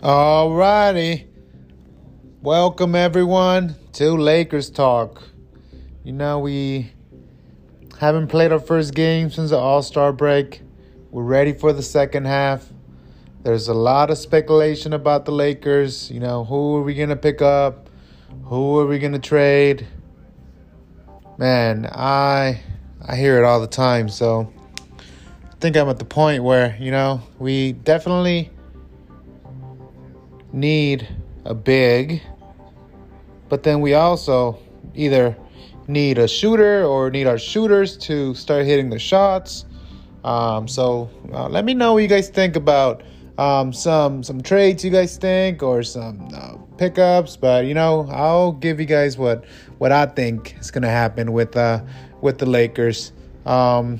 Alrighty. Welcome everyone to Lakers Talk. You know, we haven't played our first game since the All Star break. We're ready for the second half. There's a lot of speculation about the Lakers. You know, who are we going to pick up? Who are we going to trade? Man, I I hear it all the time. So I think I'm at the point where, you know, we definitely need a big, but then we also either need a shooter or need our shooters to start hitting the shots. Um, so uh, let me know what you guys think about um, some some trades you guys think or some uh, pickups. But you know, I'll give you guys what what I think is gonna happen with uh, with the Lakers. Um,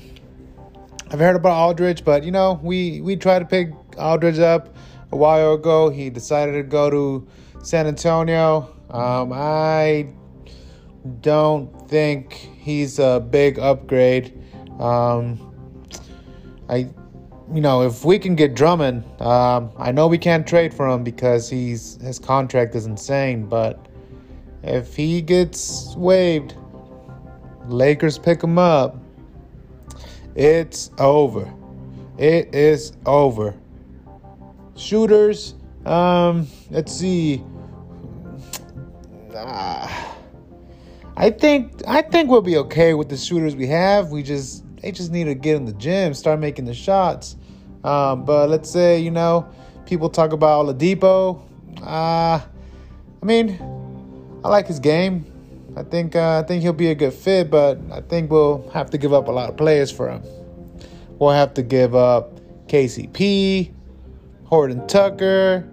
I've heard about Aldridge, but you know, we we tried to pick Aldridge up a while ago. He decided to go to San Antonio. Um, I don't think he's a big upgrade. Um, I, you know, if we can get Drummond, um, I know we can't trade for him because he's his contract is insane. But if he gets waived, Lakers pick him up. It's over. It is over. Shooters, um, let's see. Ah, I think I think we'll be okay with the shooters we have. We just they just need to get in the gym, start making the shots. Um, but let's say you know people talk about Oladipo. Uh, I mean, I like his game. I think uh, I think he'll be a good fit, but I think we'll have to give up a lot of players for him. We'll have to give up KCP, Horton Tucker,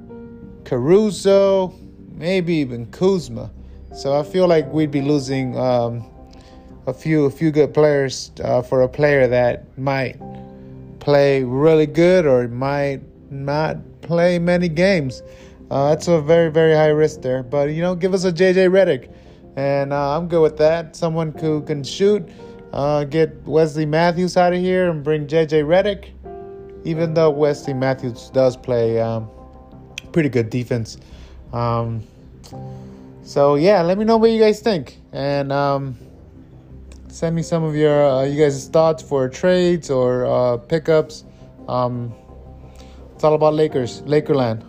Caruso, maybe even Kuzma. So I feel like we'd be losing um, a few a few good players uh, for a player that might play really good or might not play many games. Uh, that's a very very high risk there. But you know, give us a JJ Redick, and uh, I'm good with that. Someone who can shoot. Uh, get Wesley Matthews out of here and bring JJ Redick. Even though Wesley Matthews does play um, pretty good defense. Um, so yeah, let me know what you guys think, and um, send me some of your uh, you guys' thoughts for trades or uh, pickups. Um, it's all about Lakers, Lakerland.